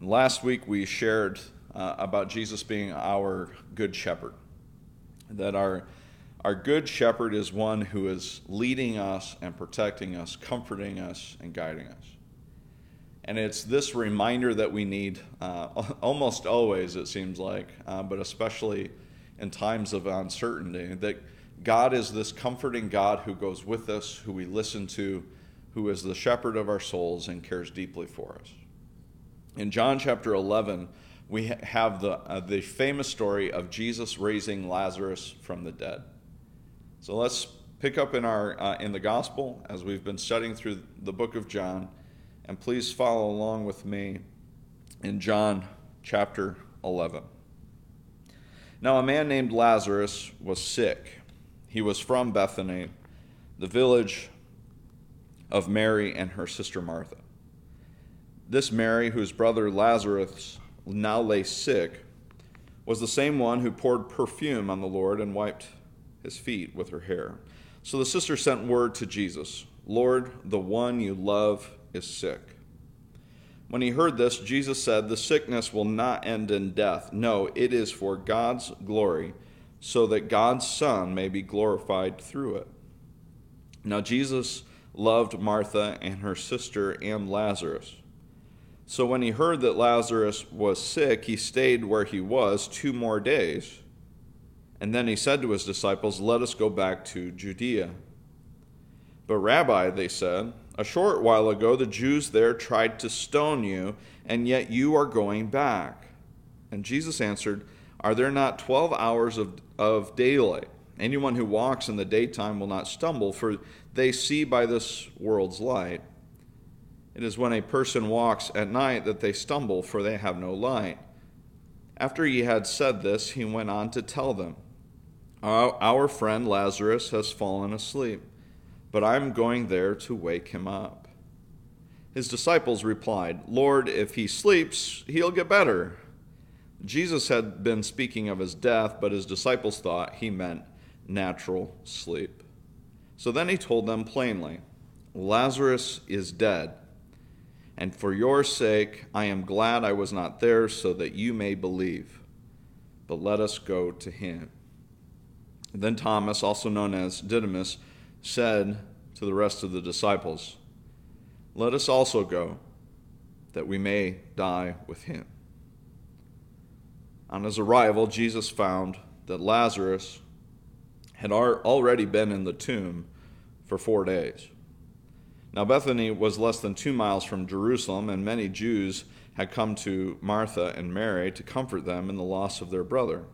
Last week we shared uh, about Jesus being our good shepherd. That our, our good shepherd is one who is leading us and protecting us, comforting us, and guiding us. And it's this reminder that we need uh, almost always, it seems like, uh, but especially in times of uncertainty, that God is this comforting God who goes with us, who we listen to, who is the shepherd of our souls and cares deeply for us. In John chapter 11, we have the, uh, the famous story of Jesus raising Lazarus from the dead. So let's pick up in, our, uh, in the gospel as we've been studying through the book of John. And please follow along with me in John chapter 11. Now, a man named Lazarus was sick. He was from Bethany, the village of Mary and her sister Martha. This Mary, whose brother Lazarus now lay sick, was the same one who poured perfume on the Lord and wiped his feet with her hair. So the sister sent word to Jesus Lord, the one you love is sick. When he heard this, Jesus said, The sickness will not end in death. No, it is for God's glory, so that God's Son may be glorified through it. Now, Jesus loved Martha and her sister and Lazarus. So when he heard that Lazarus was sick, he stayed where he was two more days. And then he said to his disciples, Let us go back to Judea. But, Rabbi, they said, a short while ago the Jews there tried to stone you, and yet you are going back. And Jesus answered, Are there not twelve hours of, of daylight? Anyone who walks in the daytime will not stumble, for they see by this world's light. It is when a person walks at night that they stumble, for they have no light. After he had said this, he went on to tell them, Our friend Lazarus has fallen asleep, but I am going there to wake him up. His disciples replied, Lord, if he sleeps, he'll get better. Jesus had been speaking of his death, but his disciples thought he meant natural sleep. So then he told them plainly, Lazarus is dead and for your sake I am glad I was not there, so that you may believe. But let us go to him. then Thomas, also known as Didymus, said to the rest of the disciples, Let us also go, that we may die with him. On his arrival, Jesus found that Lazarus had already been in the tomb for four days. Now, Bethany was less than two miles from Jerusalem, and many Jews had come to Martha and Mary to comfort them in the loss of their brother.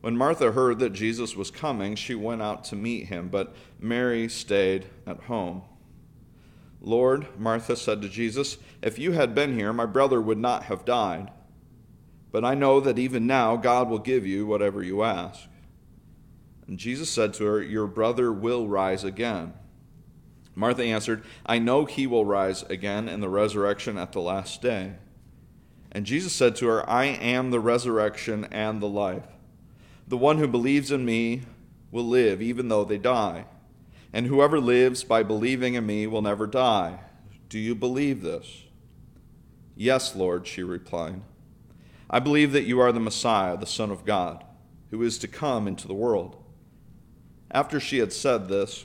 When Martha heard that Jesus was coming, she went out to meet him, but Mary stayed at home. Lord, Martha said to Jesus, if you had been here, my brother would not have died. But I know that even now God will give you whatever you ask. And Jesus said to her, Your brother will rise again. Martha answered, I know he will rise again in the resurrection at the last day. And Jesus said to her, I am the resurrection and the life. The one who believes in me will live even though they die. And whoever lives by believing in me will never die. Do you believe this? Yes, Lord, she replied. I believe that you are the Messiah, the Son of God, who is to come into the world. After she had said this,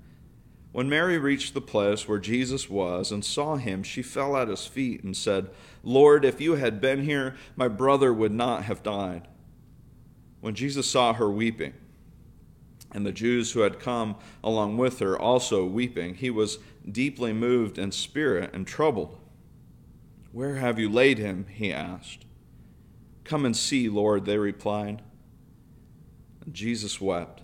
When Mary reached the place where Jesus was and saw him, she fell at his feet and said, Lord, if you had been here, my brother would not have died. When Jesus saw her weeping, and the Jews who had come along with her also weeping, he was deeply moved in spirit and troubled. Where have you laid him? he asked. Come and see, Lord, they replied. And Jesus wept.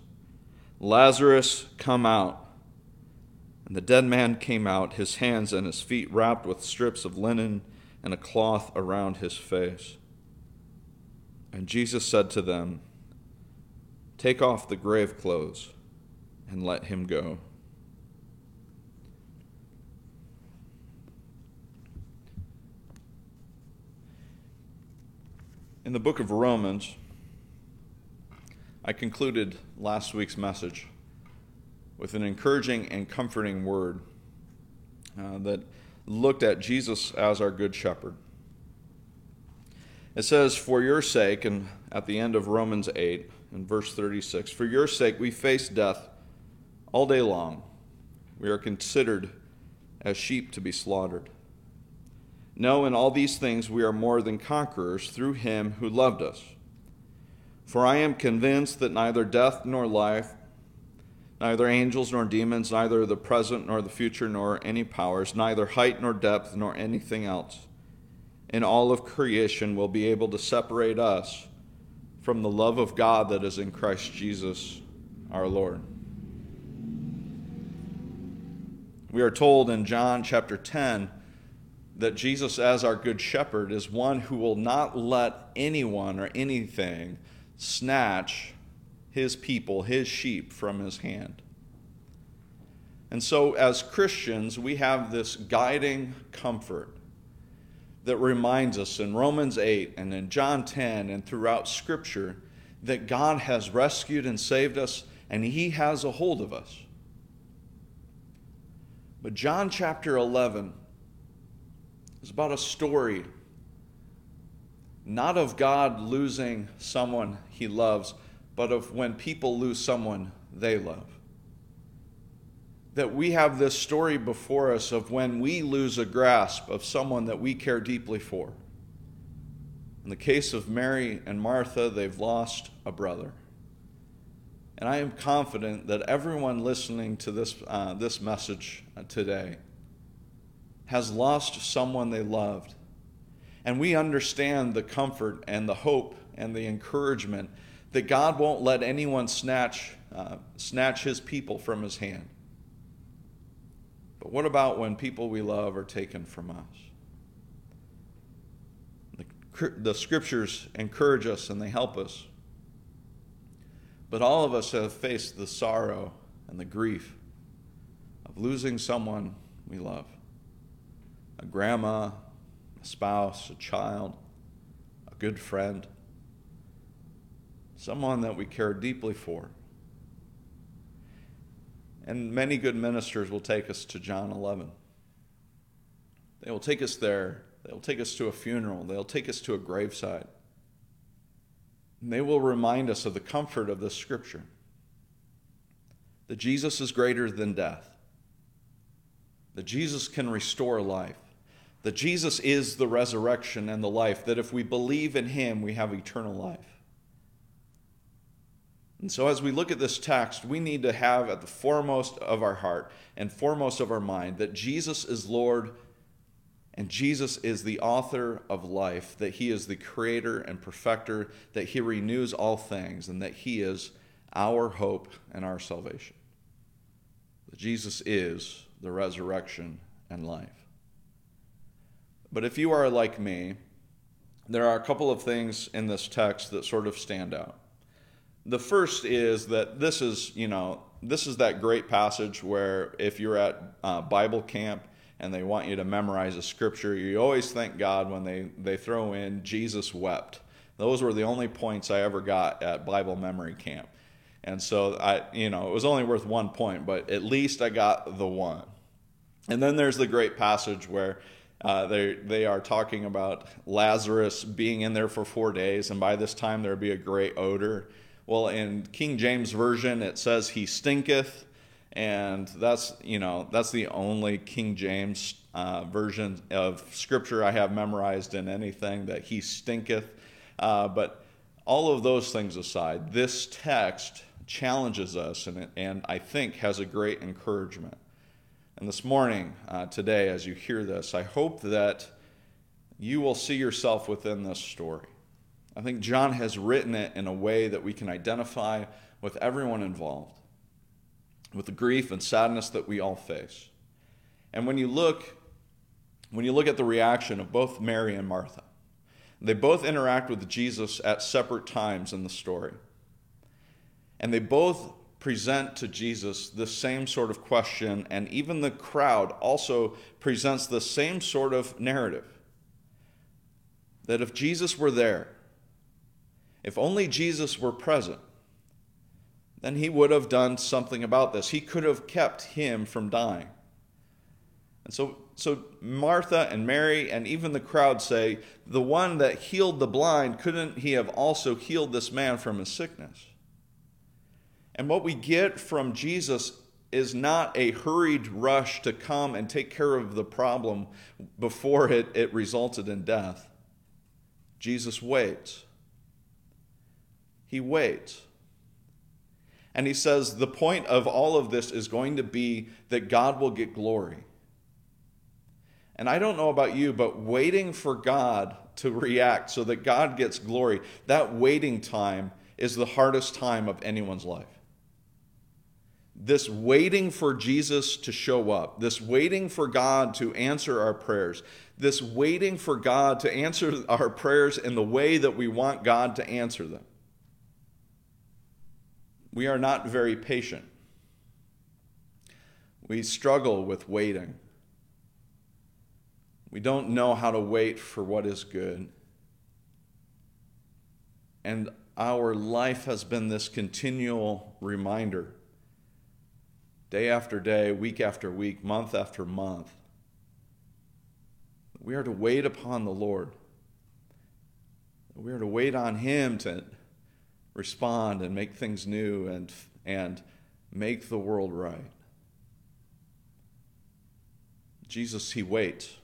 Lazarus, come out. And the dead man came out, his hands and his feet wrapped with strips of linen and a cloth around his face. And Jesus said to them, Take off the grave clothes and let him go. In the book of Romans, I concluded last week's message with an encouraging and comforting word uh, that looked at Jesus as our good shepherd. It says, For your sake, and at the end of Romans 8, in verse 36, for your sake we face death all day long. We are considered as sheep to be slaughtered. No, in all these things we are more than conquerors through him who loved us. For I am convinced that neither death nor life, neither angels nor demons, neither the present nor the future, nor any powers, neither height nor depth, nor anything else in all of creation will be able to separate us from the love of God that is in Christ Jesus our Lord. We are told in John chapter 10 that Jesus, as our good shepherd, is one who will not let anyone or anything snatch his people, his sheep, from his hand. And so, as Christians, we have this guiding comfort that reminds us in Romans 8 and in John 10 and throughout Scripture that God has rescued and saved us and He has a hold of us. But John chapter 11 is about a story not of God losing someone he loves, but of when people lose someone they love. That we have this story before us of when we lose a grasp of someone that we care deeply for. In the case of Mary and Martha, they've lost a brother. And I am confident that everyone listening to this, uh, this message today has lost someone they loved and we understand the comfort and the hope and the encouragement that God won't let anyone snatch, uh, snatch his people from his hand. But what about when people we love are taken from us? The, the scriptures encourage us and they help us. But all of us have faced the sorrow and the grief of losing someone we love a grandma, a spouse, a child, a good friend, someone that we care deeply for. And many good ministers will take us to John 11. They will take us there. They'll take us to a funeral. They'll take us to a graveside. And they will remind us of the comfort of this scripture that Jesus is greater than death, that Jesus can restore life, that Jesus is the resurrection and the life, that if we believe in him, we have eternal life. And so, as we look at this text, we need to have at the foremost of our heart and foremost of our mind that Jesus is Lord and Jesus is the author of life, that he is the creator and perfecter, that he renews all things, and that he is our hope and our salvation. That Jesus is the resurrection and life. But if you are like me, there are a couple of things in this text that sort of stand out. The first is that this is, you know, this is that great passage where if you're at uh, Bible camp and they want you to memorize a scripture, you always thank God when they, they throw in Jesus wept. Those were the only points I ever got at Bible memory camp. And so I, you know, it was only worth one point, but at least I got the one. And then there's the great passage where uh, they they are talking about Lazarus being in there for four days, and by this time there'd be a great odor. Well, in King James version, it says he stinketh, and that's you know that's the only King James uh, version of Scripture I have memorized in anything that he stinketh. Uh, but all of those things aside, this text challenges us, and and I think has a great encouragement. And this morning, uh, today, as you hear this, I hope that you will see yourself within this story. I think John has written it in a way that we can identify with everyone involved, with the grief and sadness that we all face. And when you look, when you look at the reaction of both Mary and Martha, they both interact with Jesus at separate times in the story. And they both present to Jesus the same sort of question, and even the crowd also presents the same sort of narrative. That if Jesus were there, if only Jesus were present, then he would have done something about this. He could have kept him from dying. And so, so Martha and Mary and even the crowd say, the one that healed the blind, couldn't he have also healed this man from his sickness? And what we get from Jesus is not a hurried rush to come and take care of the problem before it, it resulted in death. Jesus waits. He waits. And he says the point of all of this is going to be that God will get glory. And I don't know about you, but waiting for God to react so that God gets glory, that waiting time is the hardest time of anyone's life this waiting for Jesus to show up, this waiting for God to answer our prayers, this waiting for God to answer our prayers in the way that we want God to answer them. We are not very patient. We struggle with waiting. We don't know how to wait for what is good. And our life has been this continual reminder day after day, week after week, month after month. We are to wait upon the Lord. We are to wait on Him to respond and make things new and, and make the world right. Jesus, He waits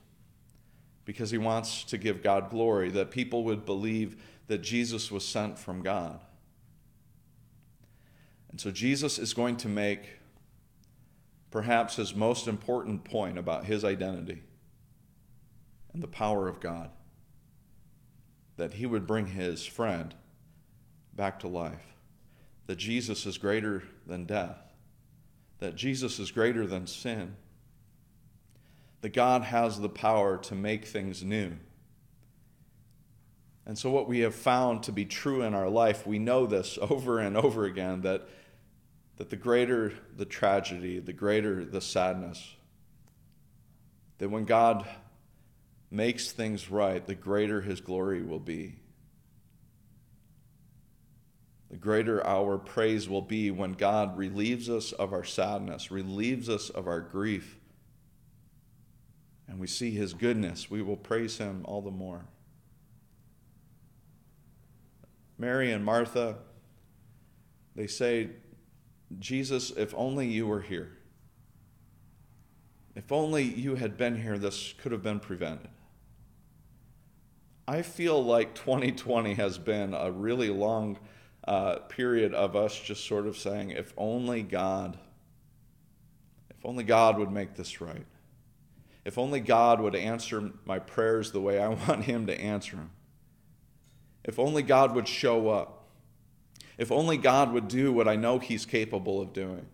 because He wants to give God glory, that people would believe that Jesus was sent from God. And so Jesus is going to make perhaps his most important point about his identity and the power of God that he would bring his friend back to life, that Jesus is greater than death, that Jesus is greater than sin, that God has the power to make things new. And so, what we have found to be true in our life, we know this over and over again that that the greater the tragedy, the greater the sadness, that when God makes things right, the greater his glory will be. The greater our praise will be when God relieves us of our sadness, relieves us of our grief, and we see his goodness, we will praise him all the more. Mary and Martha, they say, Jesus, if only you were here. If only you had been here, this could have been prevented. I feel like 2020 has been a really long uh, period of us just sort of saying, if only God, if only God would make this right. If only God would answer my prayers the way I want Him to answer them. If only God would show up. If only God would do what I know He's capable of doing.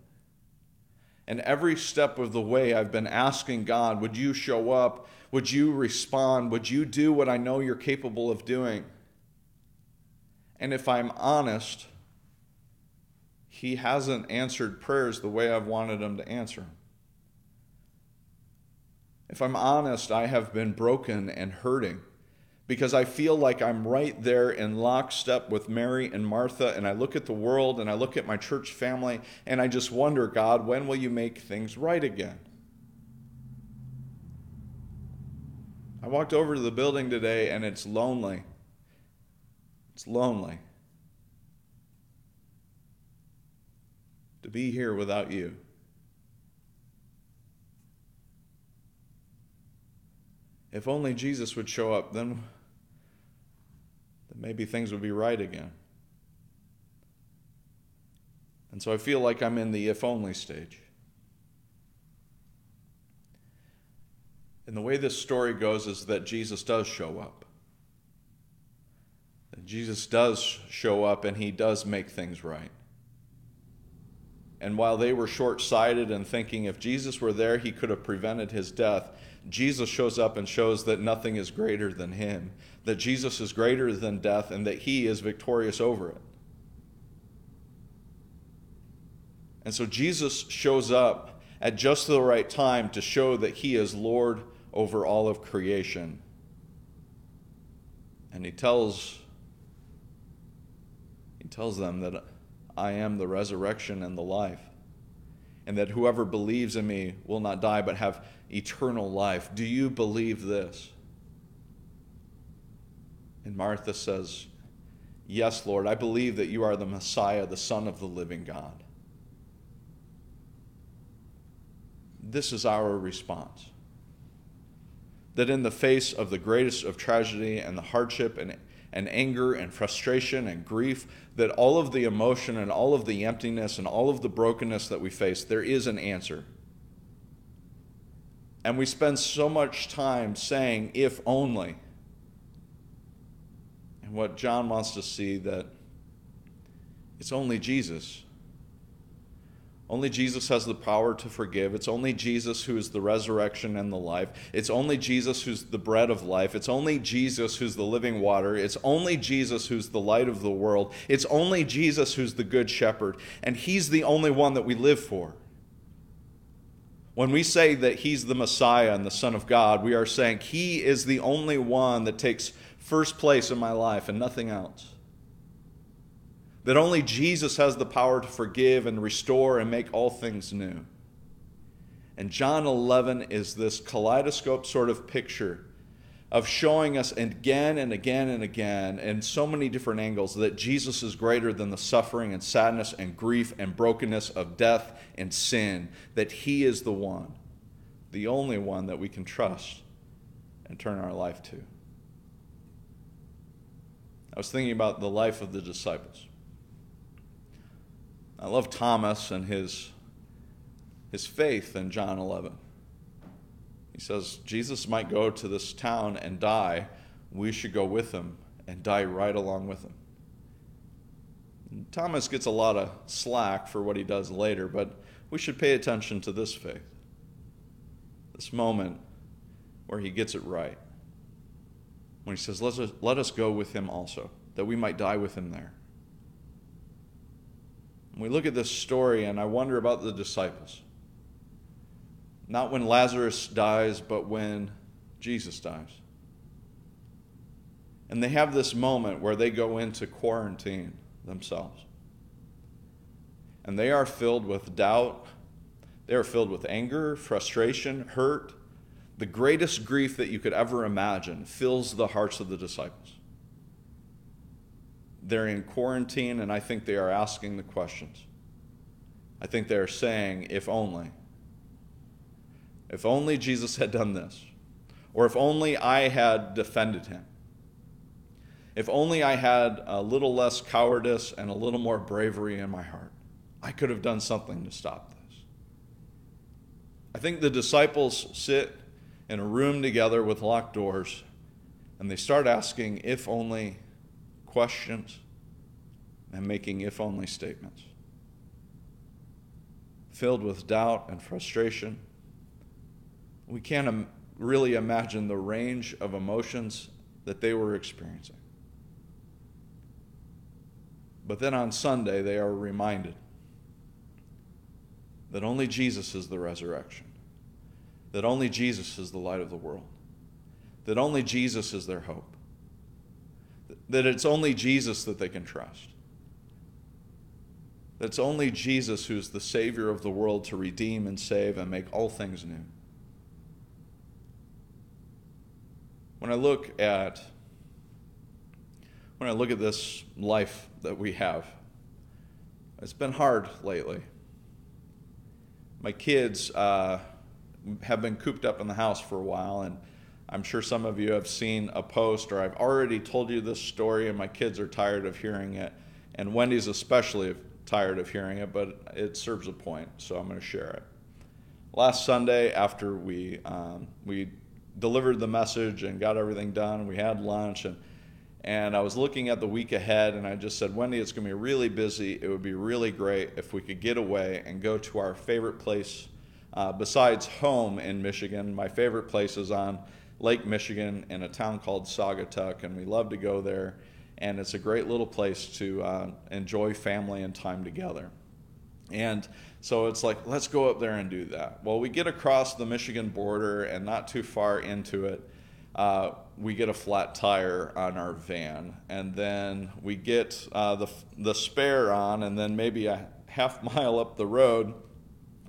And every step of the way, I've been asking God, would you show up? Would you respond? Would you do what I know you're capable of doing? And if I'm honest, he hasn't answered prayers the way I've wanted him to answer them. If I'm honest, I have been broken and hurting because I feel like I'm right there in lockstep with Mary and Martha, and I look at the world and I look at my church family, and I just wonder, God, when will you make things right again? I walked over to the building today and it's lonely. It's lonely to be here without you. If only Jesus would show up, then, then maybe things would be right again. And so I feel like I'm in the if only stage. And the way this story goes is that Jesus does show up. Jesus does show up and he does make things right. And while they were short sighted and thinking if Jesus were there, he could have prevented his death, Jesus shows up and shows that nothing is greater than him, that Jesus is greater than death, and that he is victorious over it. And so Jesus shows up at just the right time to show that he is Lord over all of creation. And he tells tells them that I am the resurrection and the life and that whoever believes in me will not die but have eternal life. Do you believe this? And Martha says, Yes, Lord, I believe that you are the Messiah, the Son of the living God. This is our response. That in the face of the greatest of tragedy and the hardship and, and anger and frustration and grief, that all of the emotion and all of the emptiness and all of the brokenness that we face, there is an answer. And we spend so much time saying, if only. And what John wants to see that it's only Jesus. Only Jesus has the power to forgive. It's only Jesus who is the resurrection and the life. It's only Jesus who's the bread of life. It's only Jesus who's the living water. It's only Jesus who's the light of the world. It's only Jesus who's the good shepherd. And he's the only one that we live for. When we say that he's the Messiah and the Son of God, we are saying he is the only one that takes first place in my life and nothing else. That only Jesus has the power to forgive and restore and make all things new. And John 11 is this kaleidoscope sort of picture of showing us again and again and again in so many different angles that Jesus is greater than the suffering and sadness and grief and brokenness of death and sin, that He is the one, the only one that we can trust and turn our life to. I was thinking about the life of the disciples. I love Thomas and his, his faith in John 11. He says, Jesus might go to this town and die. We should go with him and die right along with him. And Thomas gets a lot of slack for what he does later, but we should pay attention to this faith, this moment where he gets it right. When he says, Let us, let us go with him also, that we might die with him there. We look at this story, and I wonder about the disciples. Not when Lazarus dies, but when Jesus dies. And they have this moment where they go into quarantine themselves. And they are filled with doubt. They are filled with anger, frustration, hurt. The greatest grief that you could ever imagine fills the hearts of the disciples. They're in quarantine, and I think they are asking the questions. I think they're saying, if only. If only Jesus had done this. Or if only I had defended him. If only I had a little less cowardice and a little more bravery in my heart. I could have done something to stop this. I think the disciples sit in a room together with locked doors and they start asking if only questions and making if only statements. Filled with doubt and frustration we can't really imagine the range of emotions that they were experiencing. But then on Sunday, they are reminded that only Jesus is the resurrection, that only Jesus is the light of the world, that only Jesus is their hope, that it's only Jesus that they can trust. That it's only Jesus who's the Savior of the world to redeem and save and make all things new. When I look at when I look at this life that we have, it's been hard lately. My kids uh, have been cooped up in the house for a while, and I'm sure some of you have seen a post, or I've already told you this story, and my kids are tired of hearing it, and Wendy's especially tired of hearing it, but it serves a point, so I'm going to share it. Last Sunday, after we um, we delivered the message and got everything done, we had lunch and and I was looking at the week ahead, and I just said, Wendy, it's going to be really busy. It would be really great if we could get away and go to our favorite place uh, besides home in Michigan. My favorite place is on Lake Michigan in a town called Saugatuck, and we love to go there. And it's a great little place to uh, enjoy family and time together. And so it's like, let's go up there and do that. Well, we get across the Michigan border and not too far into it uh, we get a flat tire on our van, and then we get uh, the the spare on, and then maybe a half mile up the road,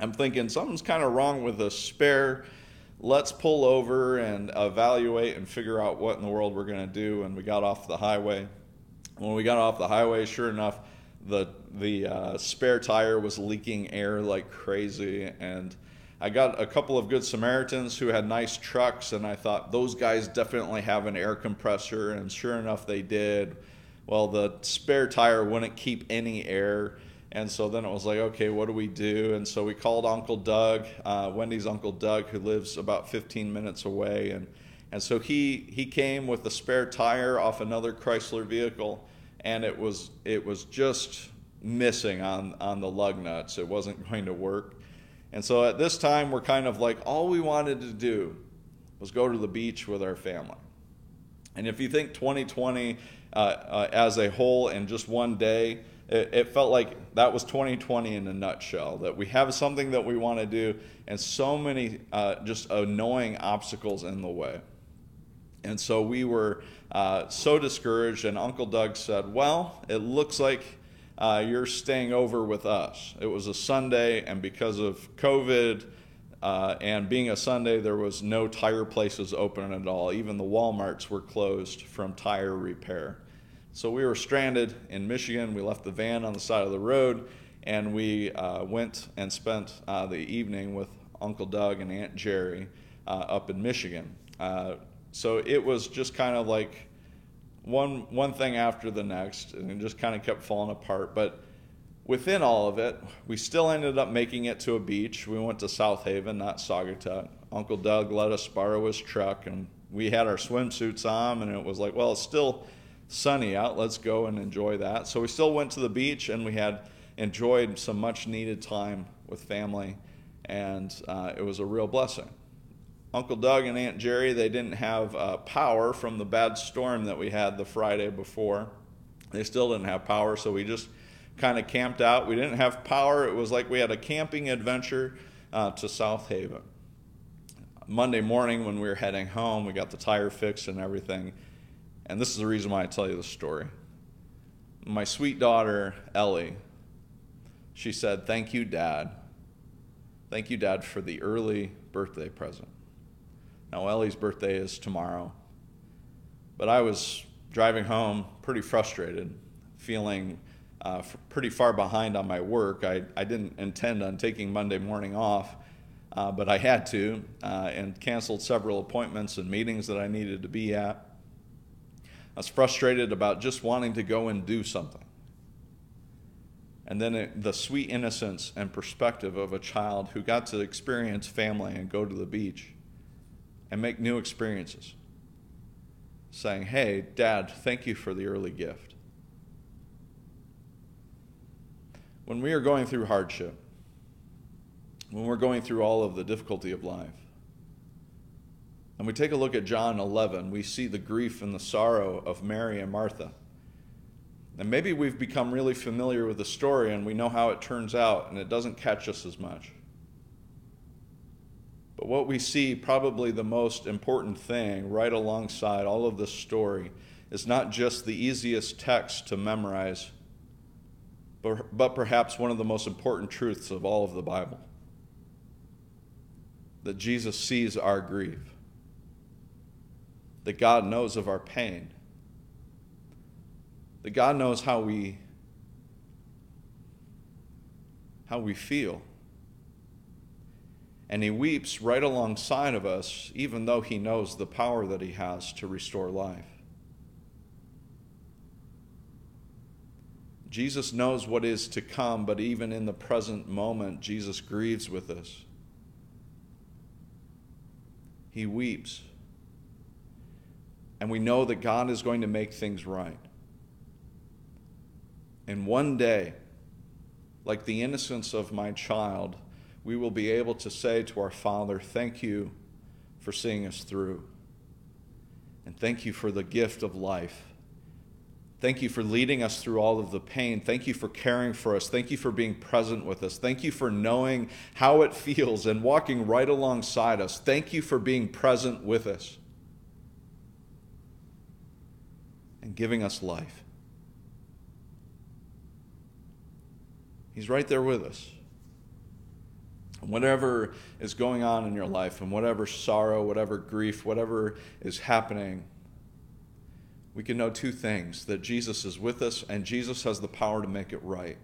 I'm thinking something's kind of wrong with the spare. Let's pull over and evaluate and figure out what in the world we're going to do. And we got off the highway. When we got off the highway, sure enough, the the uh, spare tire was leaking air like crazy, and I got a couple of good Samaritans who had nice trucks, and I thought those guys definitely have an air compressor, and sure enough, they did. Well, the spare tire wouldn't keep any air, and so then it was like, okay, what do we do? And so we called Uncle Doug, uh, Wendy's Uncle Doug, who lives about 15 minutes away, and and so he he came with a spare tire off another Chrysler vehicle, and it was it was just missing on on the lug nuts. It wasn't going to work. And so at this time, we're kind of like, all we wanted to do was go to the beach with our family. And if you think 2020 uh, uh, as a whole in just one day, it, it, felt like that was 2020 in a nutshell. That we have something that we want to do, and so many uh, just annoying obstacles in the way. And so we were uh, so discouraged, and Uncle Doug said, Well, it looks like uh, you're staying over with us. It was a Sunday, and because of COVID uh, and being a Sunday, there was no tire places open at all. Even the Walmarts were closed from tire repair. So we were stranded in Michigan. We left the van on the side of the road, and we uh, went and spent uh, the evening with Uncle Doug and Aunt Jerry uh, up in Michigan. Uh, so it was just kind of like one one thing after the next, and it just kind of kept falling apart. But within all of it, we still ended up making it to a beach. We went to South Haven, not Saugatuck. Uncle Doug let us borrow his truck, and we had our swimsuits on, and it was like, well, it's still sunny out. Let's go and enjoy that. So we still went to the beach, and we had enjoyed some much needed time with family, and uh, it was a real blessing. Uncle Doug and Aunt Jerry, they didn't have uh, power from the bad storm that we had the Friday before. They still didn't have power, so we just kind of camped out. We didn't have power. It was like we had a camping adventure uh, to South Haven. Monday morning, when we were heading home, we got the tire fixed and everything. And this is the reason why I tell you this story. My sweet daughter, Ellie, she said, Thank you, Dad. Thank you, Dad, for the early birthday present. Now, Ellie's birthday is tomorrow. But I was driving home pretty frustrated, feeling uh, pretty far behind on my work. I, I didn't intend on taking Monday morning off, uh, but I had to, uh, and canceled several appointments and meetings that I needed to be at. I was frustrated about just wanting to go and do something. And then it, the sweet innocence and perspective of a child who got to experience family and go to the beach and make new experiences. Saying, hey, Dad, thank you for the early gift. When we are going through hardship, when we're going through all of the difficulty of life, and we take a look at John 11, we see the grief and the sorrow of Mary and Martha. And maybe we've become really familiar with the story and we know how it turns out and it doesn't catch us as much. But what we see, probably the most important thing right alongside all of this story, is not just the easiest text to memorize, but, but perhaps one of the most important truths of all of the Bible that Jesus sees our grief, that God knows of our pain, that God knows how we how we feel. And he weeps right alongside of us, even though he knows the power that he has to restore life. Jesus knows what is to come, but even in the present moment, Jesus grieves with us. He weeps. And we know that God is going to make things right. And one day, like the innocence of my child, we will be able to say to our Father, Thank you for seeing us through. And thank you for the gift of life. Thank you for leading us through all of the pain. Thank you for caring for us. Thank you for being present with us. Thank you for knowing how it feels and walking right alongside us. Thank you for being present with us giving us life. He's right there with us. Whatever is going on in your life, and whatever sorrow, whatever grief, whatever is happening, we can know two things that Jesus is with us and Jesus has the power to make it right.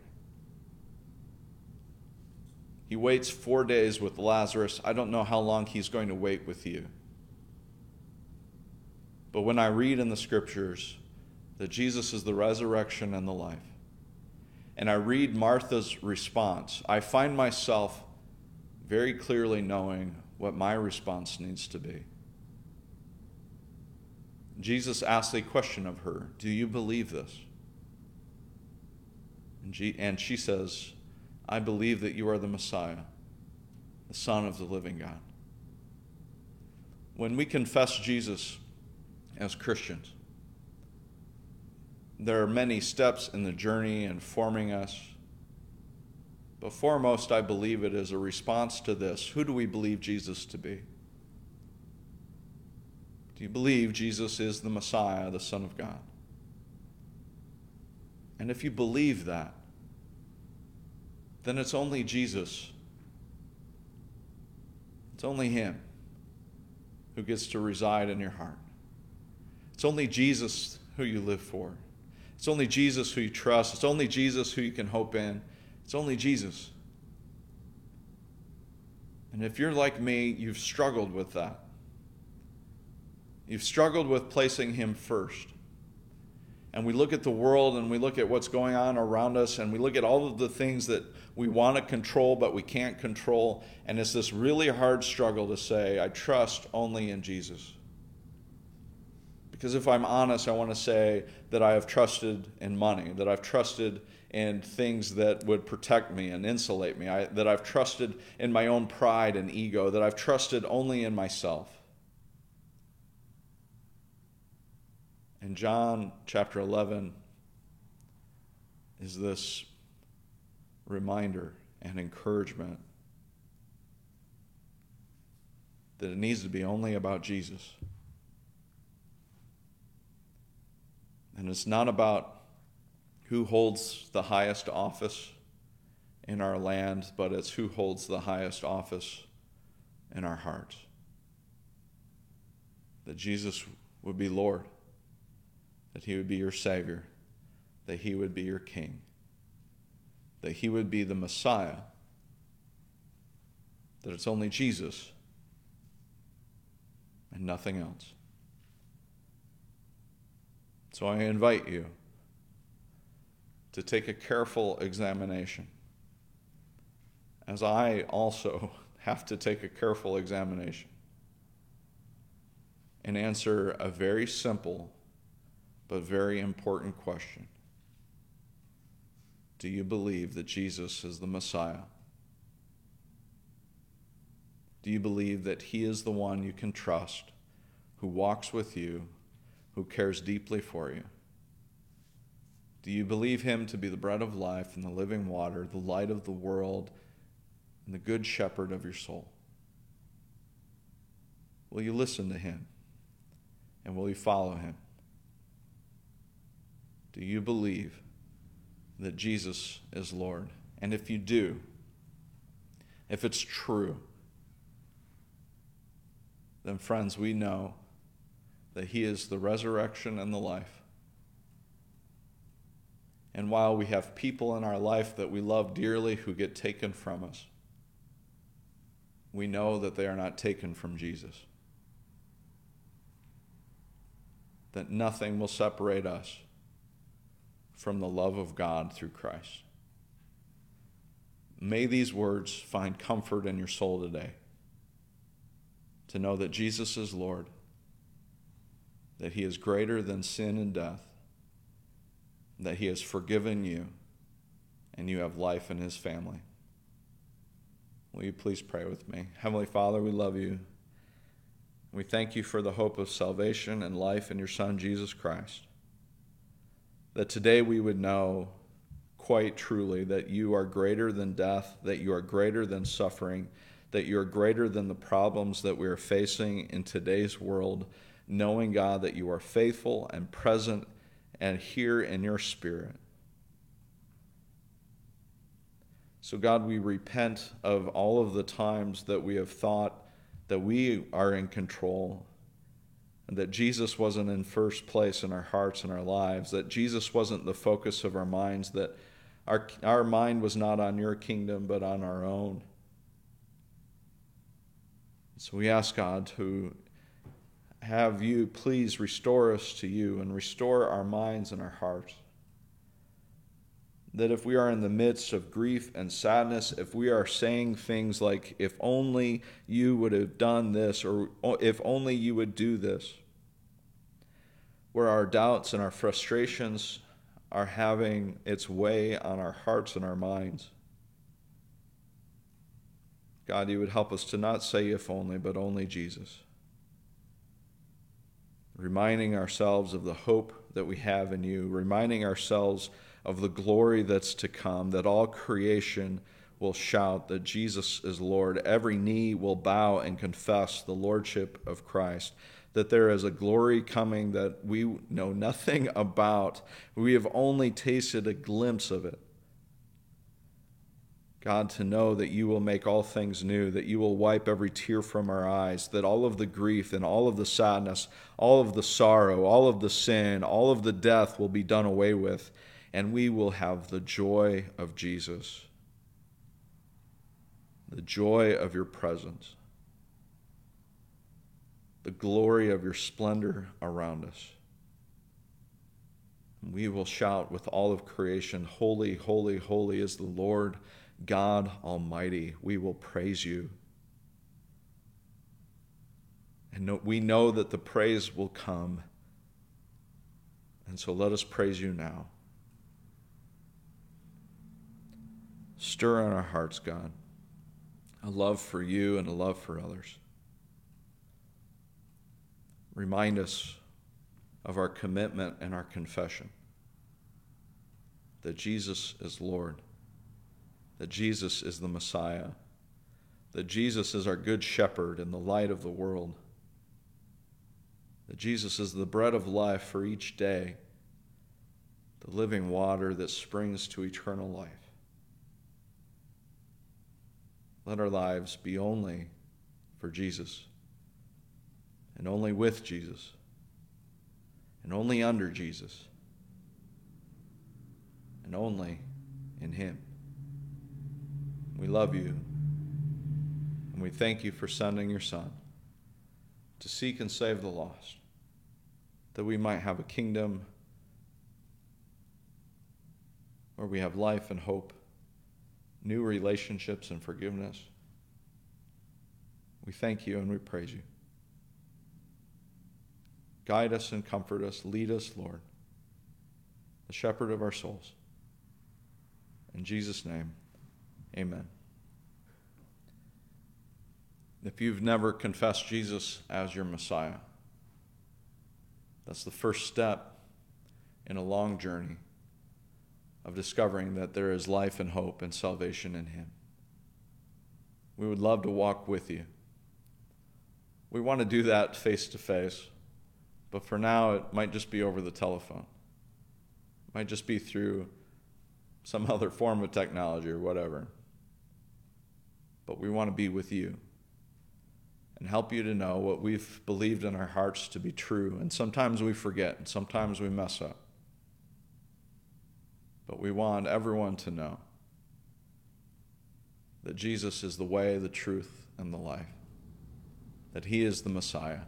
He waits four days with Lazarus. I don't know how long he's going to wait with you. But when I read in the scriptures that Jesus is the resurrection and the life, and I read Martha's response, I find myself very clearly knowing what my response needs to be. Jesus asks a question of her Do you believe this? And she, says, I believe that you are the Messiah, the Son of the living God. When we confess Jesus as Christians, there are many steps in the journey in forming us. But foremost, I believe it is a response to this Who do we believe Jesus to be? Do you believe Jesus is the Messiah, the Son of God? And if you believe that, then it's only Jesus. It's only Him who gets to reside in your heart. It's only Jesus who you live for. It's only Jesus who you trust. It's only Jesus who you can hope in. It's only Jesus. And if you're like me, you've struggled with that. You've struggled with placing Him first. And we look at the world and we look at what's going on around us and we look at all of the things that we want to control but we can't control. And it's this really hard struggle to say, I trust only in Jesus. Because if I'm honest, I want to say that I have trusted in money, that I've trusted in things that would protect me and insulate me, I, that I've trusted in my own pride and ego, that I've trusted only in myself. in John chapter 11 is this reminder and encouragement that it needs to be only about Jesus. And it's not about who holds the highest office in our land, but it's who holds the highest office in our hearts. That Jesus would be Lord that he would be your Savior, that he would be your King, that he would be the Messiah, that it's only Jesus and nothing else. So I invite you to take a careful examination, as I also have to take a careful examination, and answer a very simple but very important question Do you believe that Jesus is the Messiah? Do you believe that He is the one you can trust, who walks with you, who cares deeply for you? Do you believe him to be the bread of life and the living water, the light of the world, and the good shepherd of your soul? Will you listen to him? And will you follow him? Do you believe that Jesus is Lord? And if you do, if it's true, then, friends, we know that He is the resurrection and the life. And while we have people in our life that we love dearly who get taken from us, we know that they are not taken from Jesus. That nothing will separate us from the love of God through Christ. May these words find comfort in your soul today to know that Jesus is Lord, that He is greater than sin and death, that He has forgiven you, and you have life in His family. Will you please pray with me? Heavenly Father, we love you. We thank you for the hope of salvation and life in your Son, Jesus Christ. That today we would know quite truly that you are greater than death, that you are greater than suffering, that you're greater than the problems that we are facing in today's world, knowing, God, that you are faithful and present and here in your spirit. So, God, we repent of all of the times that we have thought that we are in control and that Jesus wasn't in first place in our hearts and our lives, that Jesus wasn't the focus of our minds, that our, our mind was not on your kingdom but on our own. So we ask God to have you please restore us to you and restore our minds and our hearts. That if we are in the midst of grief and sadness, if we are saying things like, if only you would have done this, or oh, if only you would do this, where our doubts and our frustrations are having its way on our hearts and our minds, God, you would help us to not say if only, but only Jesus. Reminding ourselves of the hope that we have in you, reminding ourselves of the glory that's to come, that all creation will shout that Jesus is Lord. Every knee will bow and confess the Lordship of Christ. That there is a glory coming that we know nothing about. We have only tasted a glimpse of it. God, to know that you will make all things new, that you will wipe every tear from our eyes, that all of the grief and all of the sadness, all of the sorrow, all of the sin, all of the death will be done away with, and we will have the joy of Jesus, the joy of your presence, the glory of your splendor around us. We will shout with all of creation, Holy, holy, holy is the Lord God Almighty, we will praise you. And we know that the praise will come. And so let us praise you now. Stir in our hearts, God, a love for you and a love for others. Remind us of our commitment and our confession that Jesus is Lord that Jesus is the Messiah, that Jesus is our good shepherd and the light of the world, that Jesus is the bread of life for each day, the living water that springs to eternal life. Let our lives be only for Jesus, and only with Jesus, and only under Jesus, and only in Him. We love you. And we thank you for sending your Son to seek and save the lost, that we might have a kingdom where we have life and hope, new relationships and forgiveness. We thank you and we praise you. Guide us and comfort us. Lead us, Lord, the shepherd of our souls. In Jesus' name. Amen. If you've never confessed Jesus as your Messiah, that's the first step in a long journey of discovering that there is life and hope and salvation in Him. We would love to walk with you. We want to do that face to face, but for now, it might just be over the telephone. It might just be through some other form of technology or whatever. But we want to be with you and help you to know what we've believed in our hearts to be true. And sometimes we forget, and sometimes we mess up. But we want everyone to know that Jesus is the way, the truth, and the life, that He is the Messiah,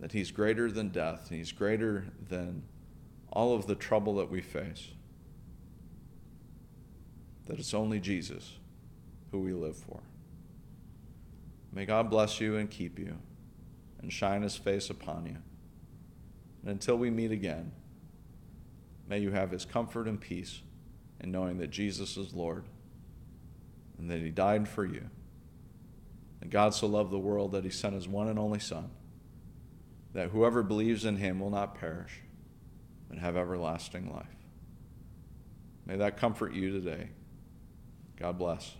that He's greater than death, and He's greater than all of the trouble that we face, that it's only Jesus who we live for. May God bless you and keep you and shine his face upon you. And until we meet again, may you have his comfort and peace in knowing that Jesus is Lord and that he died for you. And God so loved the world that he sent his one and only Son, that whoever believes in him will not perish, but have everlasting life. May that comfort you today. God bless.